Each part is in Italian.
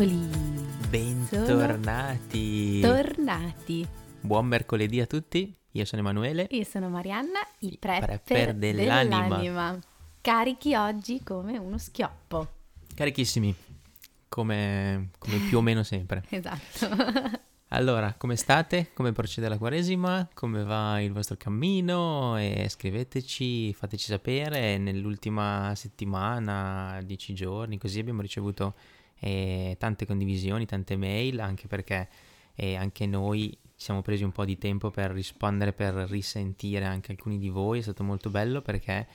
Eccoli. Bentornati. Tornati. Buon mercoledì a tutti. Io sono Emanuele. Io sono Marianna, il Il prepper, prepper dell'anima. dell'anima. Carichi oggi come uno schioppo. Carichissimi, come, come più o meno sempre. Esatto. Allora, come state? Come procede la Quaresima? Come va il vostro cammino? E scriveteci, fateci sapere. Nell'ultima settimana, dieci giorni, così abbiamo ricevuto eh, tante condivisioni, tante mail, anche perché eh, anche noi ci siamo presi un po' di tempo per rispondere, per risentire anche alcuni di voi. È stato molto bello perché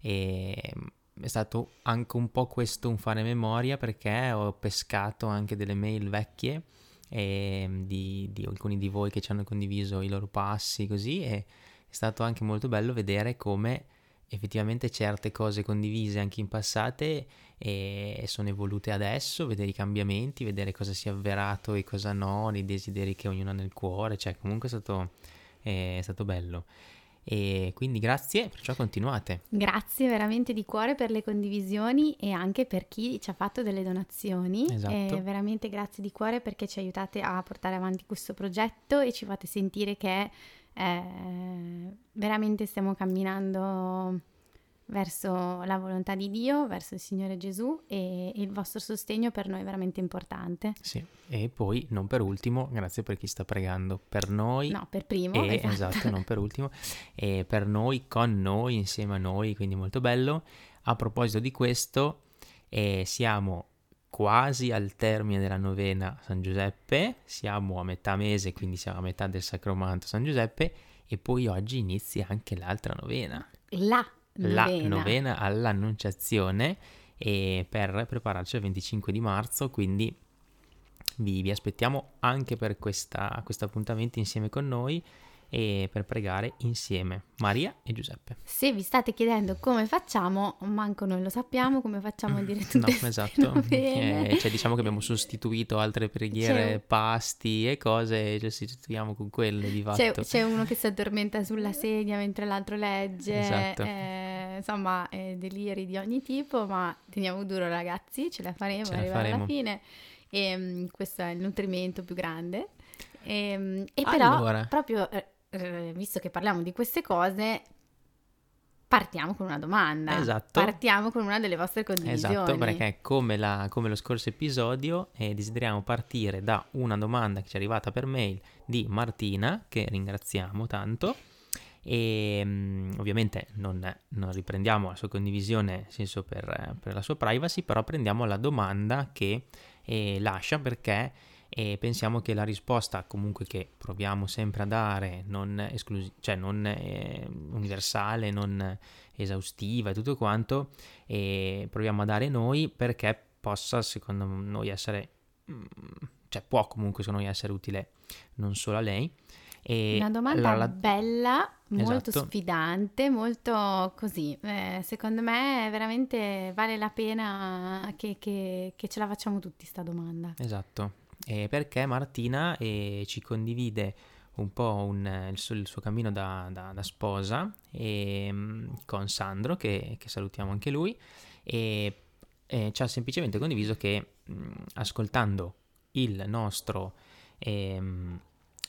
eh, è stato anche un po' questo un fare memoria perché ho pescato anche delle mail vecchie e di, di alcuni di voi che ci hanno condiviso i loro passi così e è stato anche molto bello vedere come effettivamente certe cose condivise anche in passate e sono evolute adesso, vedere i cambiamenti, vedere cosa si è avverato e cosa no, i desideri che ognuno ha nel cuore, cioè comunque è stato, è stato bello. E quindi grazie, perciò continuate. Grazie veramente di cuore per le condivisioni e anche per chi ci ha fatto delle donazioni. Esatto. E veramente grazie di cuore perché ci aiutate a portare avanti questo progetto e ci fate sentire che eh, veramente stiamo camminando verso la volontà di Dio, verso il Signore Gesù e, e il vostro sostegno per noi è veramente importante. Sì, e poi non per ultimo, grazie per chi sta pregando per noi. No, per primo. E, esatto. esatto, non per ultimo, e per noi, con noi, insieme a noi, quindi molto bello. A proposito di questo, eh, siamo quasi al termine della novena San Giuseppe, siamo a metà mese, quindi siamo a metà del Sacromanto San Giuseppe, e poi oggi inizia anche l'altra novena, La novena. la novena all'Annunciazione, e per prepararci al 25 di marzo, quindi vi, vi aspettiamo anche per questo appuntamento insieme con noi e per pregare insieme Maria e Giuseppe. Se vi state chiedendo come facciamo, manco noi lo sappiamo come facciamo a dire tutte No, esatto. Eh, cioè, diciamo che abbiamo sostituito altre preghiere, C'è- pasti e cose, e ci sostituiamo con quelle di C'è, fatto. c'è uno che si addormenta sulla sedia mentre l'altro legge, Esatto. eh, insomma, eh, deliri di ogni tipo, ma teniamo duro ragazzi, ce la faremo, Ce la arrivare alla faremo. fine. E, mm, questo è il nutrimento più grande. E, mm, e però, Allora. proprio eh, visto che parliamo di queste cose, partiamo con una domanda. Esatto. Partiamo con una delle vostre condivisioni. Esatto, perché come, la- come lo scorso episodio eh, desideriamo partire da una domanda che ci è arrivata per mail di Martina, che ringraziamo tanto, e mm, ovviamente non, non riprendiamo la sua condivisione, nel senso per, per la sua privacy, però prendiamo la domanda che eh, lascia perché eh, pensiamo che la risposta comunque che proviamo sempre a dare, non, esclusi- cioè non eh, universale, non esaustiva e tutto quanto, e proviamo a dare noi perché possa secondo noi essere, mm, cioè può comunque secondo noi essere utile non solo a lei. E Una domanda allora la- bella, molto Esatto. sfidante, molto così. Eh, secondo me veramente vale la pena che, che- che ce la facciamo tutti sta domanda. Esatto, Eh, perché Martina eh, ci condivide un po' un- il, suo, il suo cammino da, da- da sposa e, mm, con Sandro, che, che salutiamo anche lui, e, e ci ha semplicemente condiviso che mm, ascoltando il nostro, ehm,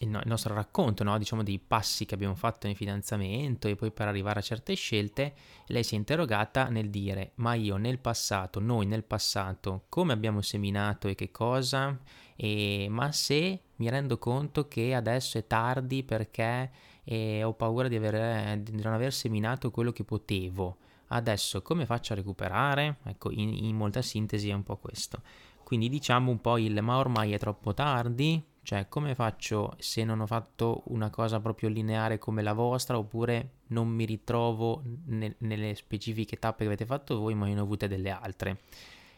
il, no- il nostro racconto, no, diciamo, dei passi che abbiamo fatto nel fidanzamento e poi per arrivare a certe scelte, lei si è interrogata nel dire, ma io nel passato, noi nel passato, come abbiamo seminato e che cosa? E, ma se mi rendo conto che adesso è tardi perché eh, ho paura di, aver, di non aver seminato quello che potevo, adesso come faccio a recuperare? Ecco, in, in molta sintesi è un po' questo. Quindi diciamo un po' il ma ormai è troppo tardi, cioè come faccio se non ho fatto una cosa proprio lineare come la vostra oppure non mi ritrovo nel- nelle specifiche tappe che avete fatto voi ma ne ho avute delle altre.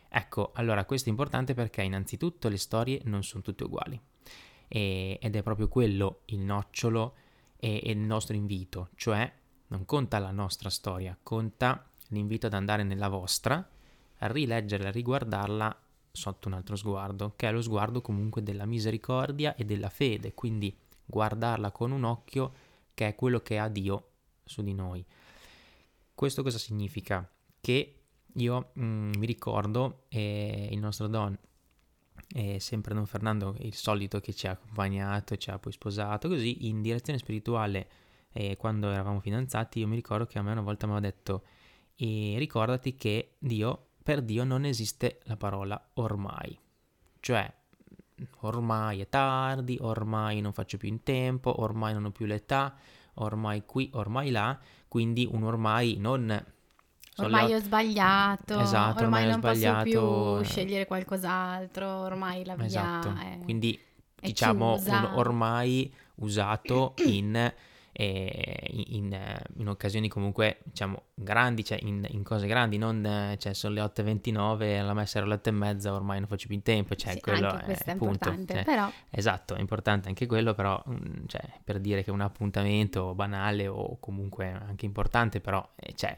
Ecco, allora questo è importante perché innanzitutto le storie non sono tutte uguali e, ed è proprio quello il nocciolo e, e il nostro invito, cioè non conta la nostra storia, conta l'invito ad andare nella vostra, a rileggerla, riguardarla sotto un altro sguardo, che è lo sguardo comunque della misericordia e della fede, quindi guardarla con un occhio che è quello che ha Dio su di noi. Questo cosa significa? Che io mm, mi ricordo eh, il nostro Don, eh, sempre Don Fernando, il solito che ci ha accompagnato, ci ha poi sposato, così in direzione spirituale, eh, quando eravamo fidanzati, io mi ricordo che a me una volta mi aveva detto, ricordati che Dio, per Dio non esiste la parola ormai, cioè ormai è tardi, ormai non faccio più in tempo, ormai non ho più l'età, ormai qui, ormai là, quindi un ormai non ormai ho sbagliato, esatto, ormai, ormai non sbagliato. posso più scegliere qualcos'altro, ormai la via esatto. è, Quindi diciamo un ormai usato in, eh, in, in, occasioni comunque diciamo grandi, cioè in, in cose grandi, non eh, cioè sono le 8.29, la messa era le 8.30, ormai non faccio più in tempo, cioè sì, quello anche è, è punto, importante, cioè, però Esatto, è importante anche quello, però mm, cioè, per dire che un appuntamento banale o comunque anche importante, però eh, cioè,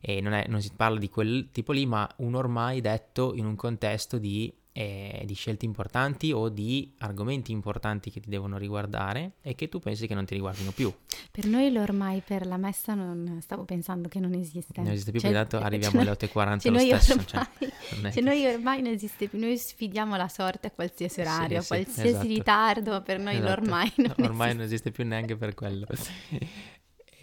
e non, è, non, si parla di quel tipo lì, ma un ormai detto in un contesto di, eh, di, scelte importanti o di argomenti importanti che ti devono riguardare e che tu pensi che non ti riguardino più. Per noi l'ormai per la messa non stavo pensando che non esiste. Non esiste più, cioè, tanto arriviamo alle 8.40 cioè lo stesso. Ormai, cioè, cioè noi ormai non esiste più, noi sfidiamo la sorte a qualsiasi orario, sì, a sì, qualsiasi esatto. ritardo, per noi esatto. l'ormai non Ormai esiste. non esiste più neanche per quello.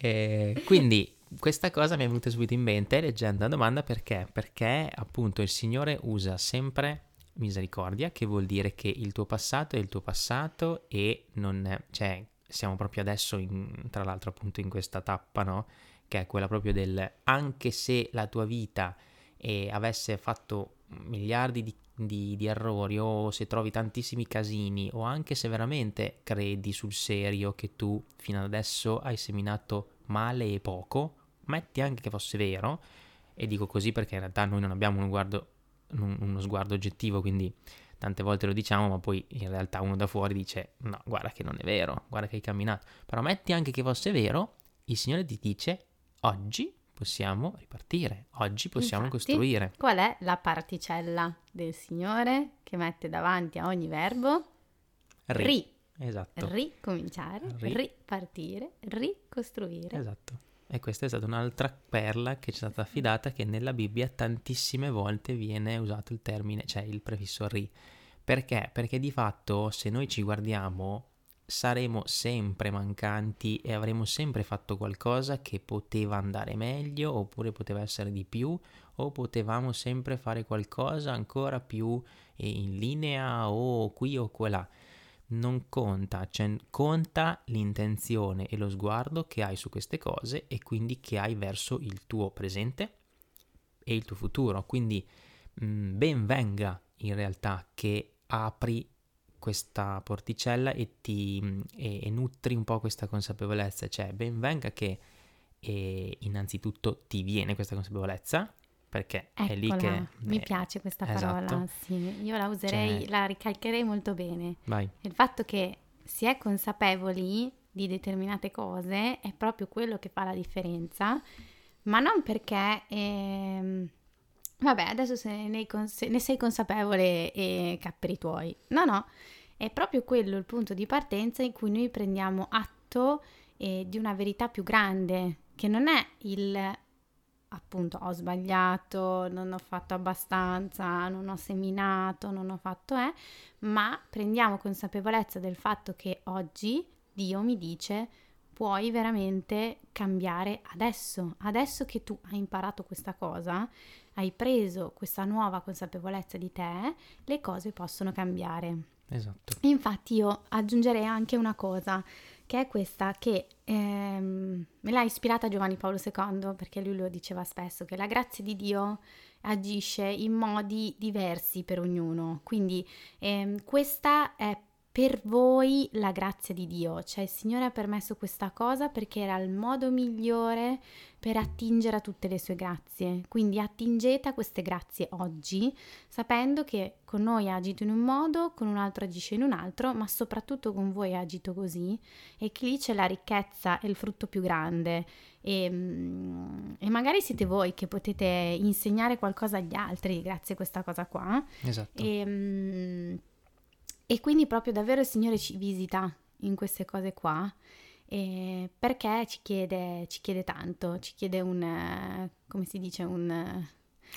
e quindi questa cosa mi è venuta subito in mente leggendo la domanda perché? Perché appunto il Signore usa sempre misericordia, che vuol dire che il tuo passato è il tuo passato e non cioè siamo proprio adesso in, tra l'altro appunto in questa tappa, no? Che è quella proprio del anche se la tua vita eh, avesse fatto miliardi di, di, di errori o se trovi tantissimi casini o anche se veramente credi sul serio che tu fino ad adesso hai seminato male e poco, metti anche che fosse vero, e dico così perché in realtà noi non abbiamo uno sguardo, uno sguardo oggettivo, quindi tante volte lo diciamo, ma poi in realtà uno da fuori dice no, guarda che non è vero, guarda che hai camminato, però metti anche che fosse vero, il Signore ti dice oggi possiamo ripartire, oggi possiamo Infatti, costruire. Qual è la particella del Signore che mette davanti a ogni verbo? Ri. Ri. Esatto. Ricominciare, Ri. ripartire, ricostruire. Esatto. E questa è stata un'altra perla che ci è stata affidata che nella Bibbia tantissime volte viene usato il termine, cioè il prefisso ri. Perché? Perché di fatto se noi ci guardiamo saremo sempre mancanti e avremo sempre fatto qualcosa che poteva andare meglio oppure poteva essere di più o potevamo sempre fare qualcosa ancora più in linea o qui o quella non conta, cioè conta l'intenzione e lo sguardo che hai su queste cose e quindi che hai verso il tuo presente e il tuo futuro. Quindi mh, ben venga in realtà che apri questa porticella e ti e, e nutri un po' questa consapevolezza, cioè ben venga che e, innanzitutto ti viene questa consapevolezza perché Eccola, è lì che mi eh, piace questa esatto. parola, sì, io la userei, Cioè- la ricalcherei molto bene. vai Il fatto che si è consapevoli di determinate cose è proprio quello che fa la differenza, ma non perché, ehm, vabbè, adesso se ne, cons- ne sei consapevole e capri i tuoi. No, no, è proprio quello il punto di partenza in cui noi prendiamo atto eh, di una verità più grande, che non è il appunto ho sbagliato, non ho fatto abbastanza, non ho seminato, non ho fatto eh, ma prendiamo consapevolezza del fatto che oggi Dio mi dice puoi veramente cambiare adesso, adesso che tu hai imparato questa cosa, hai preso questa nuova consapevolezza di te, le cose possono cambiare. esatto. Infatti io aggiungerei anche una cosa, che è questa che ehm, me l'ha ispirata Giovanni Paolo II, perché lui lo diceva spesso, che la grazia di Dio agisce in modi diversi per ognuno. Quindi ehm, questa è per voi la grazia di Dio, cioè il Signore ha permesso questa cosa perché era il modo migliore per attingere a tutte le sue grazie. Quindi attingete a queste grazie oggi, sapendo che con noi ha agito in un modo, con un altro agisce in un altro, ma soprattutto con voi ha agito così e che lì c'è la ricchezza e il frutto più grande. E, mm, e, magari siete voi che potete insegnare qualcosa agli altri grazie a questa cosa qua. Esatto. E, mm, e quindi proprio davvero il Signore ci visita in queste cose qua eh, perché ci chiede, ci chiede, tanto, ci chiede un, come si dice, un...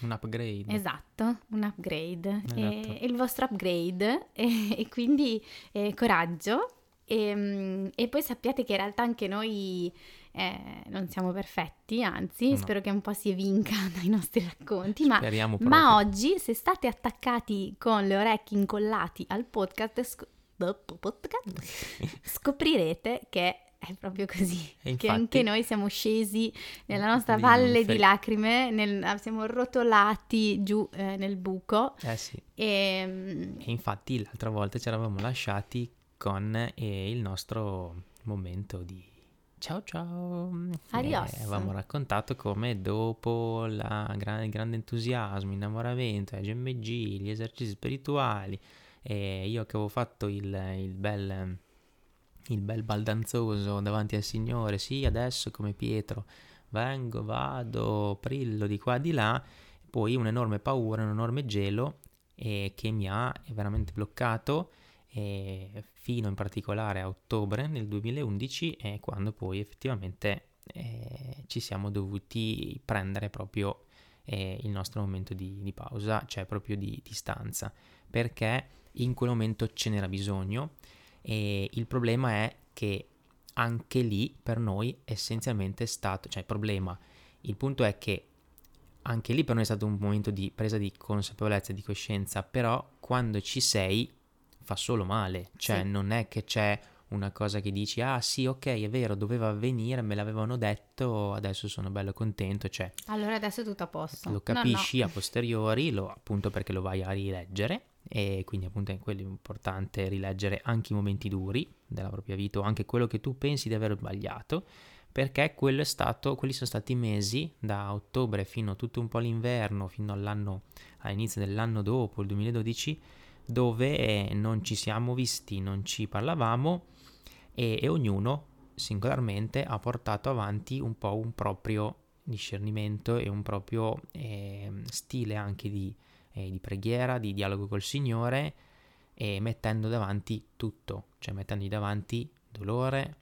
Un upgrade. Esatto, un upgrade. Esatto. E, e il vostro upgrade e, e quindi eh, coraggio e, e, poi sappiate che in realtà anche noi eh, non siamo perfetti, anzi, no. spero che un po' si evinca dai nostri racconti. Ma, ma, oggi, se state attaccati con le orecchie incollati al podcast, sc- podcast scoprirete che è proprio così, infatti, che anche noi siamo scesi nella nostra valle di lacrime, nel, siamo rotolati giù eh, nel buco. Eh sì. E, ehm, e, infatti l'altra volta ci eravamo lasciati con eh, il nostro momento di ciao ciao. Adios. E avevamo raccontato come dopo la, il grande entusiasmo, innamoramento, GMG, gli esercizi spirituali, e io che avevo fatto il, il bel il bel baldanzoso davanti al Signore, sì, adesso come Pietro, vengo, vado, prillo di qua di là, poi un'enorme paura, un enorme gelo eh, che mi ha veramente bloccato eh, fino in particolare a ottobre del 2011 eh, quando poi effettivamente eh, ci siamo dovuti prendere proprio eh, il nostro momento di, di, pausa, cioè proprio di distanza, perché in quel momento ce n'era bisogno e il problema è che anche lì per noi essenzialmente è stato, cioè il problema, il punto è che anche lì per noi è stato un momento di presa di consapevolezza e di coscienza, però quando ci sei fa solo male, cioè sì. non è che c'è una cosa che dici ah sì ok è vero doveva avvenire me l'avevano detto adesso sono bello contento cioè allora adesso è tutto a posto lo capisci no, no. a posteriori lo, appunto perché lo vai a rileggere e quindi appunto è quello importante rileggere anche i momenti duri della propria vita o anche quello che tu pensi di aver sbagliato perché quello è stato, quelli sono stati mesi da ottobre fino a tutto un po' l'inverno fino all'anno all'inizio dell'anno dopo il 2012 dove non ci siamo visti non ci parlavamo e, e ognuno singolarmente ha portato avanti un po' un proprio discernimento e un proprio eh, stile anche di eh, di preghiera, di dialogo col Signore e mettendo davanti tutto, cioè mettendogli davanti dolore,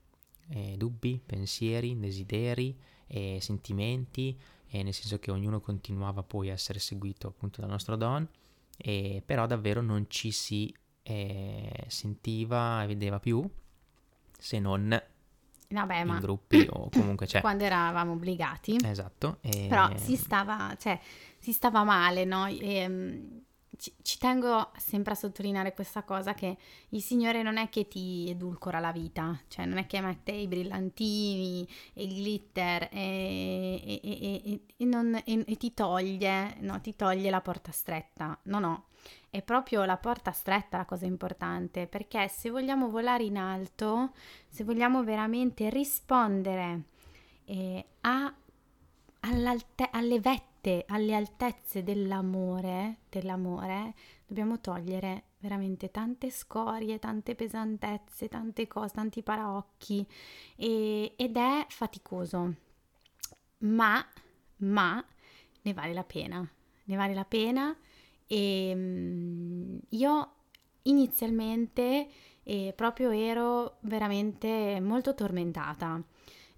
eh, dubbi, pensieri, desideri, eh, sentimenti, nel senso che ognuno continuava poi a essere seguito appunto dal nostro Don, però davvero non ci si eh, sentiva e vedeva più se non Vabbè, in gruppi o comunque cioè quando eravamo obbligati. Esatto. E... Però si stava, cioè, si stava male, no? E, ehm, ci, ci, tengo sempre a sottolineare questa cosa che il Signore non è che ti edulcora la vita, cioè non è che mette i brillantini e il glitter e, e, e non, ti toglie, no, ti toglie la porta stretta. No, no, è proprio la porta stretta la cosa importante, perché se vogliamo volare in alto, se vogliamo veramente rispondere eh, a, alle vette, alle altezze dell'amore, dell'amore, dobbiamo togliere veramente tante scorie, tante pesantezze, tante cose, tanti paraocchi e, ed è faticoso, ma, ma ne vale la pena, ne vale la pena. E ehm, io inizialmente eh, proprio ero veramente molto tormentata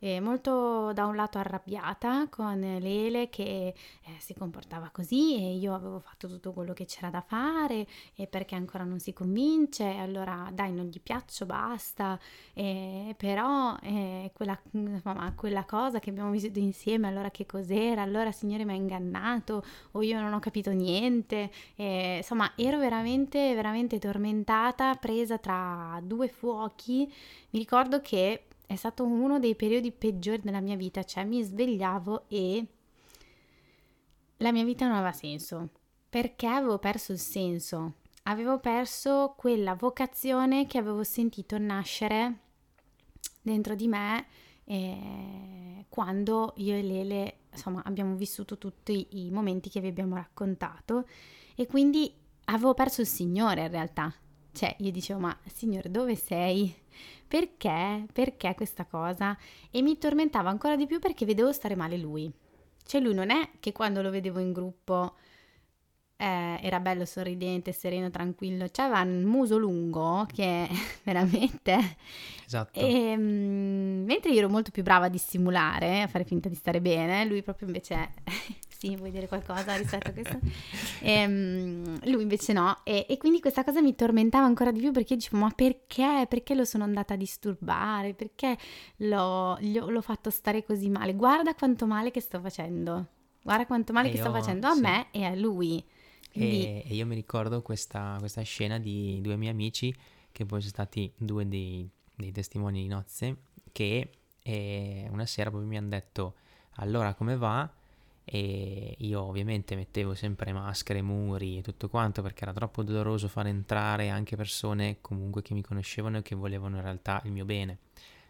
eh, molto da un lato arrabbiata con Lele che eh, si comportava così e io avevo fatto tutto quello che c'era da fare e perché ancora non si convince, allora dai non gli piaccio, basta, eh, però quella, insomma, quella cosa che abbiamo vissuto insieme, allora che cos'era? Allora Signore mi ha ingannato o io non ho capito niente, insomma ero veramente, veramente tormentata, presa tra due fuochi, mi ricordo che è stato uno dei periodi peggiori della mia vita, cioè mi svegliavo e la mia vita non aveva senso, perché avevo perso il senso. avevo perso quella vocazione che avevo sentito nascere dentro di me eh, quando io e Lele insomma abbiamo vissuto tutti i momenti che vi abbiamo raccontato e quindi avevo perso il Signore in realtà. Cioè, io dicevo, ma Signore, dove sei? Perché? Perché questa cosa? E mi tormentava ancora di più perché vedevo stare male lui. Cioè, lui non è che quando lo vedevo in gruppo eh, era bello, sorridente, sereno, tranquillo. C'aveva un muso lungo che veramente... Esatto. E, um, mentre io ero molto più brava a dissimulare, a fare finta di stare bene, lui proprio invece sì, vuoi dire qualcosa rispetto a questo? E, um, lui invece no, e, e, quindi questa cosa mi tormentava ancora di più perché dicevo, ma perché? Perché lo sono andata a disturbare? Perché l'ho, l'ho fatto stare così male? Guarda quanto male che sto facendo, guarda quanto male e che io, sto facendo a sì. me e a lui. Quindi... E, io mi ricordo questa, questa, scena di due miei amici, che poi sono stati due dei, dei testimoni di nozze, che eh, una sera poi mi hanno detto, allora come va? E io ovviamente mettevo sempre maschere, muri e tutto quanto perché era troppo doloroso far entrare anche persone comunque che mi conoscevano e che volevano in realtà il mio bene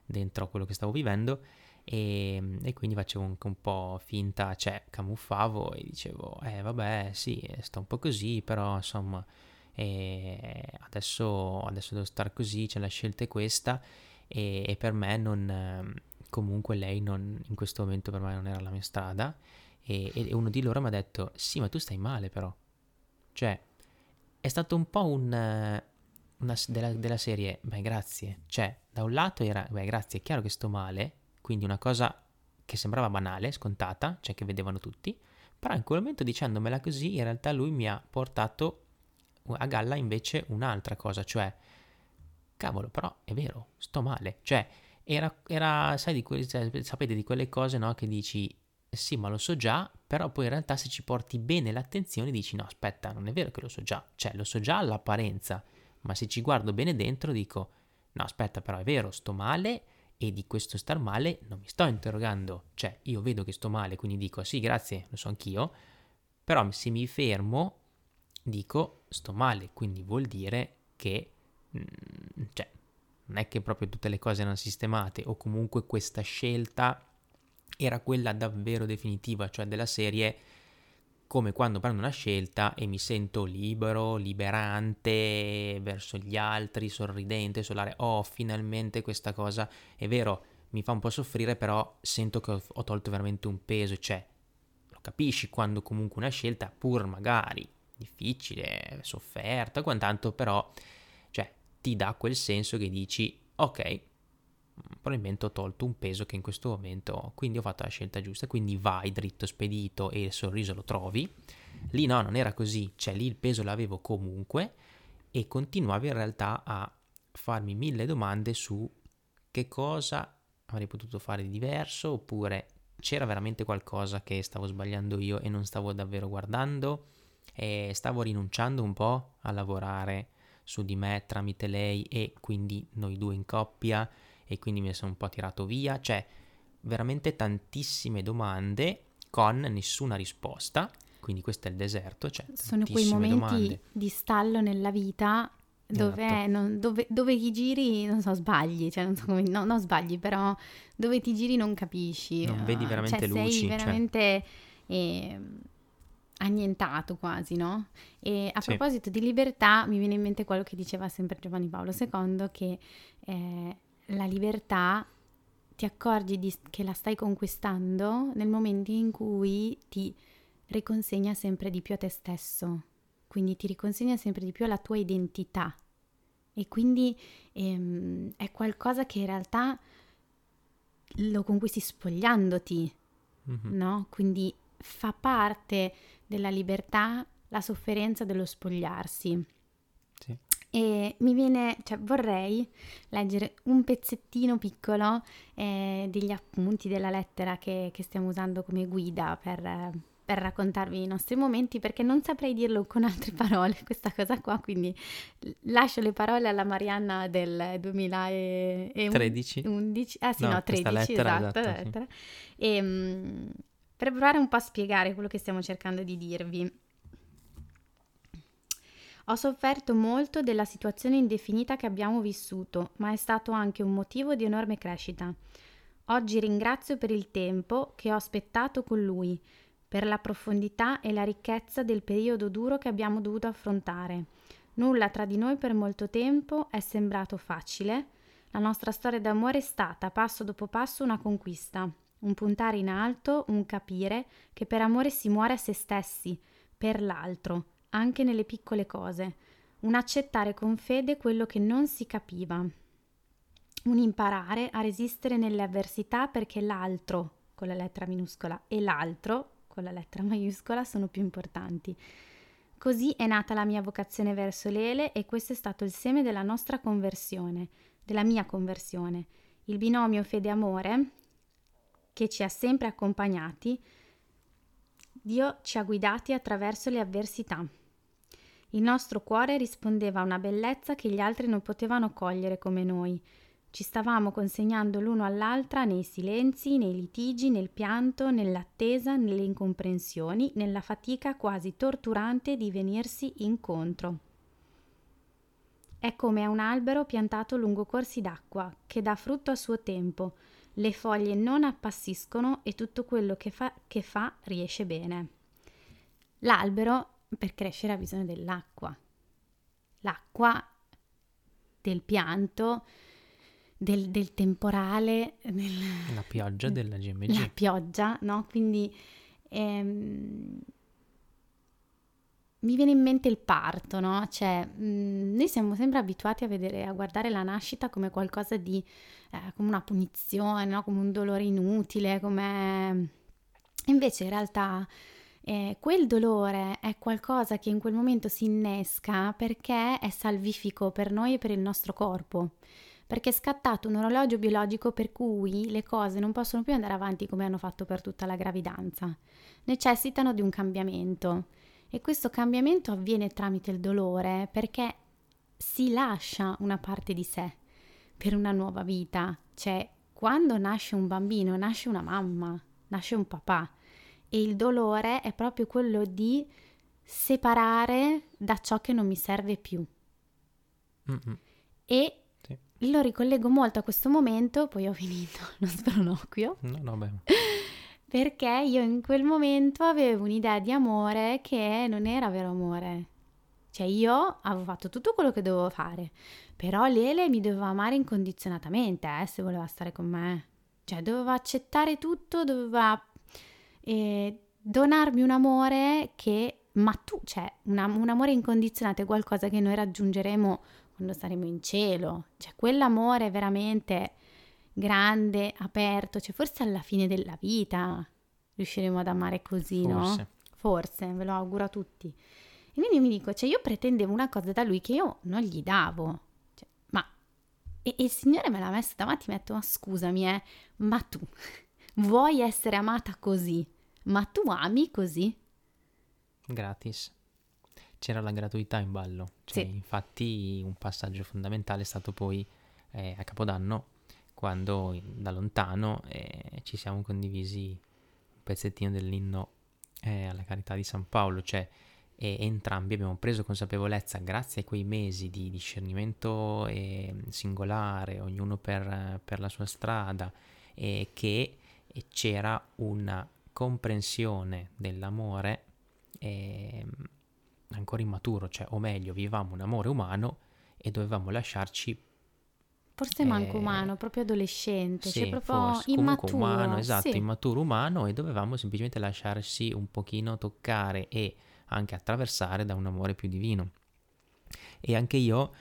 dentro quello che stavo vivendo. E, e quindi facevo anche un po' finta, cioè camuffavo e dicevo eh vabbè sì sto un po' così però insomma eh, adesso, adesso devo stare così, cioè la scelta è questa. E, e per me non comunque lei non, in questo momento per me non era la mia strada e, e uno di loro mi ha detto, sì, ma tu stai male però. Cioè, è stato un po' un... Una, della, della, serie, beh grazie, cioè da un lato era, beh grazie, è chiaro che sto male, quindi una cosa che sembrava banale, scontata, cioè che vedevano tutti, però in quel momento dicendomela così, in realtà lui mi ha portato a galla invece un'altra cosa, cioè, cavolo, però è vero, sto male, cioè, era, era sai, di que- sapete di quelle cose, no, che dici, sì, ma lo so già, però poi in realtà se ci porti bene l'attenzione dici no, aspetta, non è vero che lo so già, cioè lo so già all'apparenza, ma se ci guardo bene dentro dico no, aspetta, però è vero, sto male e di questo star male non mi sto interrogando, cioè io vedo che sto male, quindi dico sì, grazie, lo so anch'io, però se mi fermo dico sto male, quindi vuol dire che mm, cioè non è che proprio tutte le cose erano sistemate o comunque questa scelta era quella davvero definitiva, cioè della serie come quando prendo una scelta e mi sento libero, liberante verso gli altri, sorridente, solare, oh finalmente questa cosa è vero, mi fa un po' soffrire, però sento che ho, ho tolto veramente un peso, cioè lo capisci quando comunque una scelta, pur magari difficile, sofferta, quant'altro, però cioè, ti dà quel senso che dici ok, probabilmente ho tolto un peso che in questo momento, quindi ho fatto la scelta giusta, quindi vai dritto, spedito e il sorriso lo trovi. Lì no, non era così, cioè lì il peso l'avevo comunque e continuavo in realtà a farmi mille domande su che cosa avrei potuto fare di diverso oppure c'era veramente qualcosa che stavo sbagliando io e non stavo davvero guardando e stavo rinunciando un po' a lavorare su di me tramite lei e quindi noi due in coppia e quindi mi sono un po' tirato via, cioè veramente tantissime domande con nessuna risposta, quindi questo è il deserto, cioè sono quei momenti domande. di stallo nella vita dove, esatto. non, dove, dove, ti giri, non so, sbagli, cioè non so come, no, non sbagli, però dove ti giri non capisci. Non vedi veramente cioè, luci. Sei cioè veramente cioè... eh, annientato quasi, no? E a sì. proposito di libertà, mi viene in mente quello che diceva sempre Giovanni Paolo II, che eh, la libertà ti accorgi di, che la stai conquistando nel momento in cui ti riconsegna sempre di più a te stesso, quindi ti riconsegna sempre di più alla tua identità e quindi ehm, è qualcosa che in realtà lo conquisti spogliandoti, mm-hmm. no? Quindi fa parte della libertà la sofferenza dello spogliarsi. E mi viene, cioè vorrei leggere un pezzettino piccolo eh, degli appunti della lettera che, che, stiamo usando come guida per, per, raccontarvi i nostri momenti perché non saprei dirlo con altre parole questa cosa qua, quindi lascio le parole alla Marianna del 2013. 11, ah sì, no, no 13, lettera, esatto. esatto sì. e, um, per provare un po' a spiegare quello che stiamo cercando di dirvi. Ho sofferto molto della situazione indefinita che abbiamo vissuto, ma è stato anche un motivo di enorme crescita. Oggi ringrazio per il tempo che ho aspettato con lui, per la profondità e la ricchezza del periodo duro che abbiamo dovuto affrontare. Nulla tra di noi per molto tempo è sembrato facile. La nostra storia d'amore è stata, passo dopo passo, una conquista, un puntare in alto, un capire che per amore si muore a se stessi, per l'altro, anche nelle piccole cose, un accettare con fede quello che non si capiva, un imparare a resistere nelle avversità perché l'altro, con la lettera minuscola, e l'altro, con la lettera maiuscola, sono più importanti. Così è nata la mia vocazione verso Lele e questo è stato il seme della nostra conversione, della mia conversione. Il binomio fede-amore, che ci ha sempre accompagnati, Dio ci ha guidati attraverso le avversità. Il nostro cuore rispondeva a una bellezza che gli altri non potevano cogliere come noi. Ci stavamo consegnando l'uno all'altra nei silenzi, nei litigi, nel pianto, nell'attesa, nelle incomprensioni, nella fatica quasi torturante di venirsi incontro. È come un albero piantato lungo corsi d'acqua, che dà frutto a suo tempo, le foglie non appassiscono e tutto quello che fa, che fa riesce bene. L'albero per crescere ha bisogno dell'acqua. L'acqua del pianto, del, del temporale, del, la pioggia della GMG. La pioggia, no? Quindi ehm, mi viene in mente il parto, no? Cioè, mh, mm, noi siamo sempre abituati a vedere, a guardare la nascita come qualcosa di, eh, come una punizione, no? Come un dolore inutile, come... Invece in realtà eh, quel dolore è qualcosa che in quel momento si innesca perché è salvifico per noi e per il nostro corpo perché è scattato un orologio biologico per cui le cose non possono più andare avanti come hanno fatto per tutta la gravidanza. Necessitano di un cambiamento e questo cambiamento avviene tramite il dolore perché si lascia una parte di sé per una nuova vita. Cioè, quando nasce un bambino, nasce una mamma, nasce un papà e il dolore è proprio quello di separare da ciò che non mi serve più. Mm-hmm. E lo ricollego molto a questo momento, poi ho finito lo spronoquio. No, no, beh. Perché io in quel momento avevo un'idea di amore che non era vero amore. Cioè io avevo fatto tutto quello che dovevo fare, però Lele mi doveva amare incondizionatamente, eh, se voleva stare con me. Cioè doveva accettare tutto, doveva eh, donarmi un amore che, ma tu, cioè una, un amore incondizionato è qualcosa che noi raggiungeremo quando saremo in cielo, cioè quell'amore veramente grande, aperto, cioè forse alla fine della vita riusciremo ad amare così, forse. no? Forse, ve lo auguro a tutti. E quindi mi dico, cioè io pretendevo una cosa da lui che io non gli davo. Cioè, ma... E, e, il Signore me l'ha messa davanti e mi ha detto, ma scusami, eh, ma tu vuoi essere amata così? Ma tu ami così? Gratis c'era la gratuità in ballo. Cioè, sì. Infatti un passaggio fondamentale è stato poi eh, a Capodanno, quando da lontano eh, ci siamo condivisi un pezzettino dell'inno eh, alla carità di San Paolo, cioè e entrambi abbiamo preso consapevolezza grazie a quei mesi di discernimento eh, singolare, ognuno per, per, la sua strada, e che c'era una comprensione dell'amore eh, ancora immaturo, cioè, o meglio, vivevamo un amore umano e dovevamo lasciarci Forse manco eh, umano, proprio adolescente, sì, cioè proprio forse, immaturo. umano, esatto, sì. immaturo umano e dovevamo semplicemente lasciarsi un pochino toccare e anche attraversare da un amore più divino. E anche io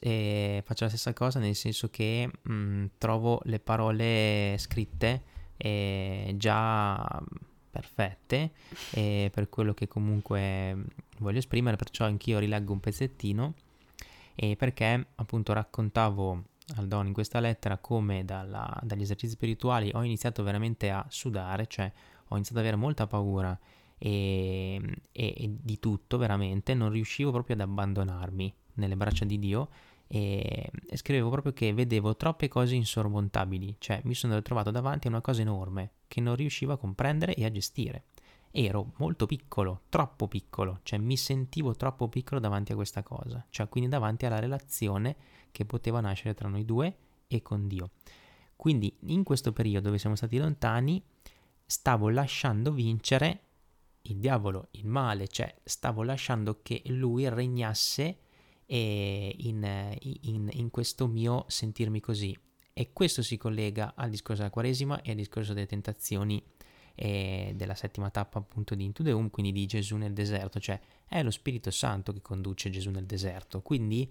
eh, faccio la stessa cosa nel senso che mh, mm, trovo le parole scritte eh, già perfette eh, per quello che comunque voglio esprimere, perciò anch'io rileggo un pezzettino. E perché appunto raccontavo al Don in questa lettera come dalla, dagli esercizi spirituali ho iniziato veramente a sudare, cioè ho iniziato ad avere molta paura e, e, e di tutto veramente, non riuscivo proprio ad abbandonarmi nelle braccia di Dio e, e, scrivevo proprio che vedevo troppe cose insormontabili, cioè mi sono ritrovato davanti a una cosa enorme che non riuscivo a comprendere e a gestire ero molto piccolo, troppo piccolo, cioè mi sentivo troppo piccolo davanti a questa cosa, cioè quindi davanti alla relazione che poteva nascere tra noi due e con Dio. Quindi in questo periodo dove siamo stati lontani, stavo lasciando vincere il diavolo, il male, cioè stavo lasciando che lui regnasse eh, in, in, in questo mio sentirmi così. E questo si collega al discorso della Quaresima e al discorso delle tentazioni e della settima tappa appunto di Into the Home, quindi di Gesù nel deserto, cioè è lo Spirito Santo che conduce Gesù nel deserto. Quindi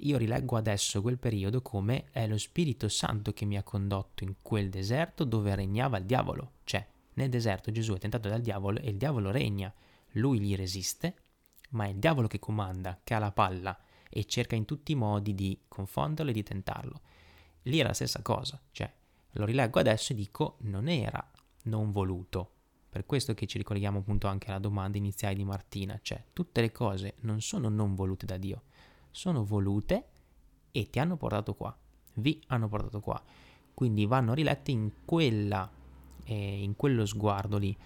io rileggo adesso quel periodo come è lo Spirito Santo che mi ha condotto in quel deserto dove regnava il diavolo, cioè nel deserto Gesù è tentato dal diavolo e il diavolo regna, lui gli resiste, ma è il diavolo che comanda, che ha la palla e cerca in tutti i modi di confonderlo e di tentarlo. Lì è la stessa cosa, cioè lo rileggo adesso e dico non era non voluto. Per questo che ci ricolleghiamo appunto anche alla domanda iniziale di Martina, cioè tutte le cose non sono non volute da Dio, sono volute e ti hanno portato qua, vi hanno portato qua. Quindi vanno rilette in quella, eh, in quello sguardo lì.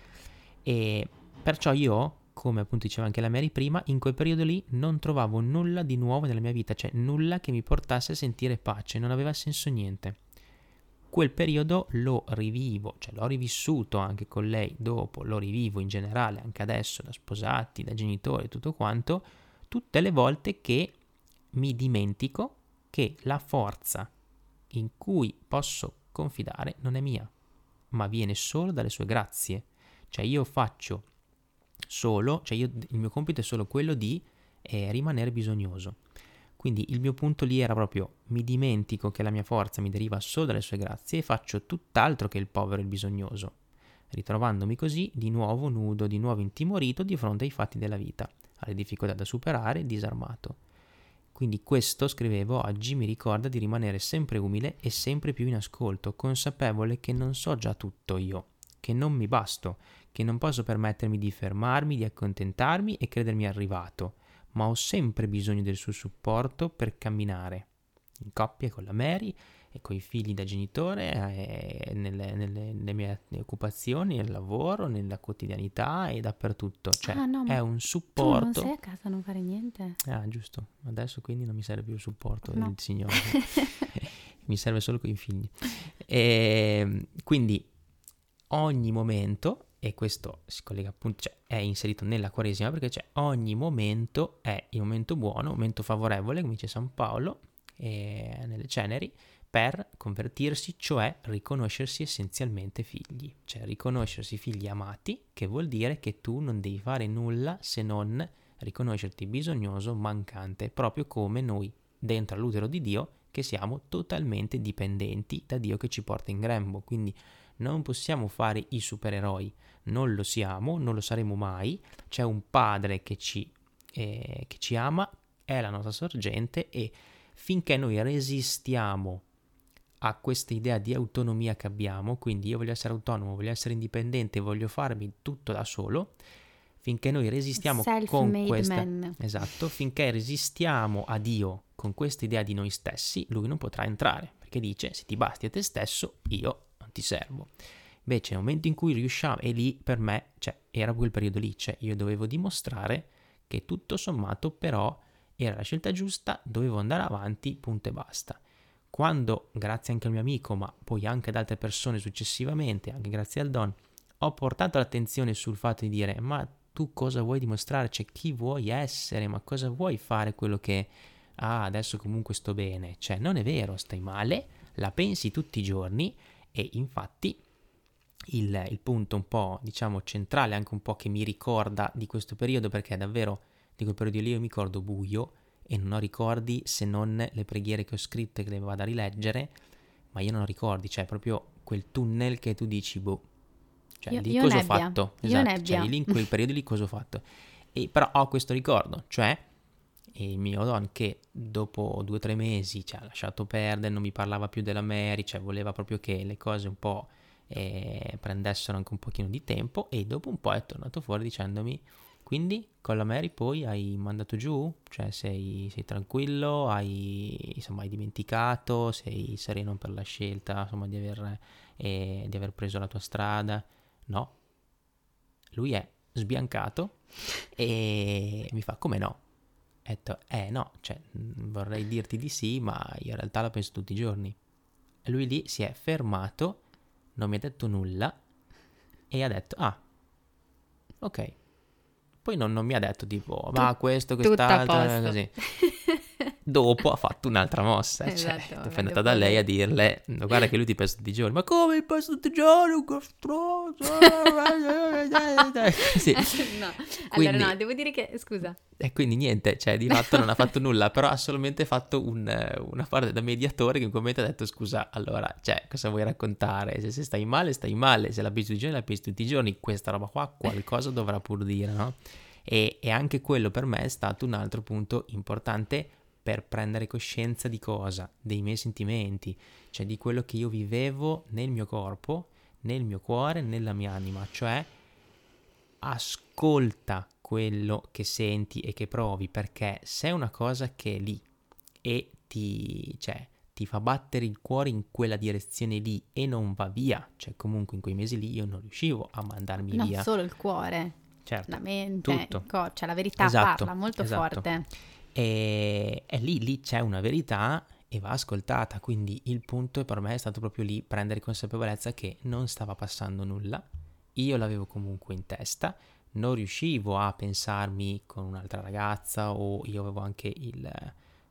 E perciò io, come appunto diceva anche la Mary prima, in quel periodo lì non trovavo nulla di nuovo nella mia vita, cioè nulla che mi portasse a sentire pace, non aveva senso niente quel periodo lo rivivo, cioè l'ho rivissuto anche con lei dopo, lo rivivo in generale anche adesso da sposati, da genitori, tutto quanto, tutte le volte che mi dimentico che la forza in cui posso confidare non è mia, ma viene solo dalle sue grazie. Cioè io faccio solo, cioè io, il mio compito è solo quello di eh, rimanere bisognoso. Quindi il mio punto lì era proprio mi dimentico che la mia forza mi deriva solo dalle sue grazie e faccio tutt'altro che il povero e il bisognoso, ritrovandomi così di nuovo nudo, di nuovo intimorito di fronte ai fatti della vita, alle difficoltà da superare, disarmato. Quindi questo, scrivevo oggi, mi ricorda di rimanere sempre umile e sempre più in ascolto, consapevole che non so già tutto io, che non mi basto, che non posso permettermi di fermarmi, di accontentarmi e credermi arrivato, ma ho sempre bisogno del suo supporto per camminare, in coppia con la Mary e con i figli da genitore, eh, nelle, nelle, nelle, mie occupazioni, nel lavoro, nella quotidianità e dappertutto. Cioè, ah, no, è un supporto. Tu non sei a casa a non fare niente. Ah, giusto. Adesso quindi non mi serve più il supporto no. del Signore. mi serve solo con i figli. E, ehm, quindi ogni momento e questo si collega appunto, cioè è inserito nella Quaresima perché c'è ogni momento è il momento buono, momento favorevole, come dice San Paolo eh, nelle ceneri, per convertirsi, cioè riconoscersi essenzialmente figli, cioè riconoscersi figli amati, che vuol dire che tu non devi fare nulla se non riconoscerti bisognoso, mancante, proprio come noi dentro all'utero di Dio che siamo totalmente dipendenti da Dio che ci porta in grembo, quindi non possiamo fare i supereroi, non lo siamo, non lo saremo mai, c'è un padre che ci, eh, che ci ama, è la nostra sorgente e finché noi resistiamo a questa idea di autonomia che abbiamo, quindi io voglio essere autonomo, voglio essere indipendente, voglio farmi tutto da solo, finché noi resistiamo con questa man. esatto, finché resistiamo a Dio con questa idea di noi stessi, lui non potrà entrare, perché dice se ti basti a te stesso, io non ti servo. Invece nel momento in cui riusciamo, e lì per me, cioè, era quel periodo lì, cioè io dovevo dimostrare che tutto sommato però era la scelta giusta, dovevo andare avanti, punto e basta. Quando, grazie anche al mio amico, ma poi anche ad altre persone successivamente, anche grazie al Don, ho portato l'attenzione sul fatto di dire ma tu cosa vuoi dimostrare, cioè chi vuoi essere, ma cosa vuoi fare quello che ah adesso comunque sto bene, cioè non è vero, stai male, la pensi tutti i giorni e infatti il, il, punto un po' diciamo centrale, anche un po' che mi ricorda di questo periodo, perché davvero di quel periodo lì io mi ricordo buio e non ho ricordi se non le preghiere che ho scritto e che le vado a rileggere, ma io non ho ricordi, cioè proprio quel tunnel che tu dici, boh, cioè io, lì io cosa nebbia. ho fatto? Io esatto, nebbia. cioè lì in quel periodo lì cosa ho fatto? E però ho questo ricordo, cioè il mio don che dopo due o tre mesi ci ha lasciato perdere, non mi parlava più della Mary, cioè voleva proprio che le cose un po' eh, prendessero anche un pochino di tempo e dopo un po' è tornato fuori dicendomi quindi con la Mary poi hai mandato giù, cioè sei, sei tranquillo, hai, insomma, hai dimenticato, sei sereno per la scelta insomma, di, aver, eh, di aver preso la tua strada, no? Lui è sbiancato e mi fa come no? Ho detto, eh no, cioè, vorrei dirti di sì, ma in realtà la penso tutti i giorni. E lui lì si è fermato, non mi ha detto nulla e ha detto, ah, ok. Poi non, non mi ha detto tipo, ma questo, quest'altro, così. dopo ha fatto un'altra mossa. Cioè, esatto, cioè, è andata da lei a dirle: Guarda, che lui ti pesa tutti i giorni. Ma come mi pesa tutti i giorni? sì. no. Quindi, allora, no, devo dire che scusa. E quindi niente, cioè di fatto non ha fatto nulla, però ha solamente fatto un, una parte da mediatore che in commento ha detto: Scusa, allora, cioè, cosa vuoi raccontare? Se, se stai male, stai male. Se la pesi tutti i giorni, la pesi tutti i giorni. Questa roba qua qualcosa dovrà pur dire, no? E, e anche quello per me è stato un altro punto importante per prendere coscienza di cosa? Dei miei sentimenti, cioè di quello che io vivevo nel mio corpo, nel mio cuore, nella mia anima, cioè ascolta quello che senti e che provi, perché se è una cosa che è lì e ti, cioè, ti fa battere il cuore in quella direzione lì e non va via, cioè comunque in quei mesi lì io non riuscivo a mandarmi non via. Non solo il cuore, certo, la mente, tutto. corpo, cioè la verità esatto, parla molto esatto. forte. E, e lì, lì c'è una verità e va ascoltata, quindi il punto per me è stato proprio lì prendere consapevolezza che non stava passando nulla, io l'avevo comunque in testa, non riuscivo a pensarmi con un'altra ragazza o io avevo anche il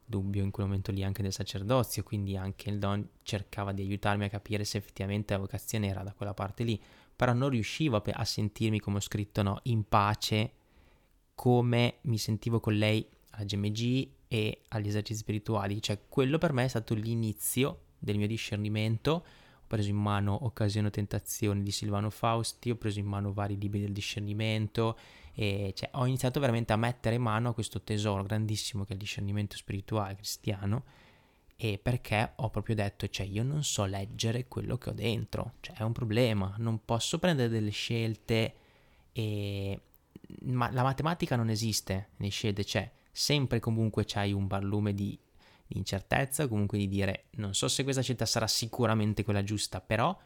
dubbio in quel momento lì anche del sacerdozio, quindi anche il don cercava di aiutarmi a capire se effettivamente la vocazione era da quella parte lì, però non riuscivo a, a sentirmi, come ho scritto, no, in pace come mi sentivo con lei a GMG e agli esercizi spirituali, cioè quello per me è stato l'inizio del mio discernimento. Ho preso in mano Occasione o Tentazione di Silvano Fausti, ho preso in mano vari libri del discernimento e cioè, ho iniziato veramente a mettere mano a questo tesoro grandissimo che è il discernimento spirituale cristiano e perché ho proprio detto, cioè io non so leggere quello che ho dentro, cioè è un problema, non posso prendere delle scelte e ma la matematica non esiste nelle scelte, cioè sempre comunque c'hai un barlume di, di incertezza, comunque di dire non so se questa scelta sarà sicuramente quella giusta, però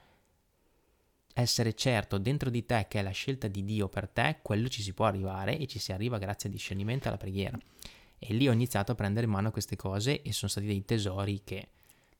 essere certo dentro di te che è la scelta di Dio per te, quello ci si può arrivare e ci si arriva grazie al discernimento e alla preghiera. E lì ho iniziato a prendere in mano queste cose e sono stati dei tesori che,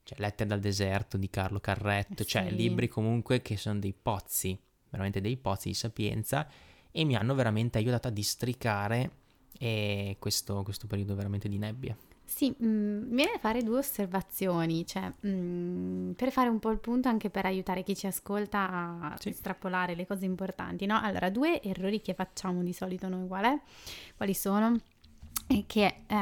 cioè Lettere dal deserto di Carlo Carretto, eh cioè libri comunque che sono dei pozzi, veramente dei pozzi di sapienza e mi hanno veramente aiutato a districare e questo, questo periodo veramente di nebbia. Sì, mh, mm, mi viene a fare due osservazioni, cioè mh, mm, per fare un po' il punto anche per aiutare chi ci ascolta a sì. estrapolare le cose importanti, no? Allora, due errori che facciamo di solito noi qual è? Quali sono? È che eh,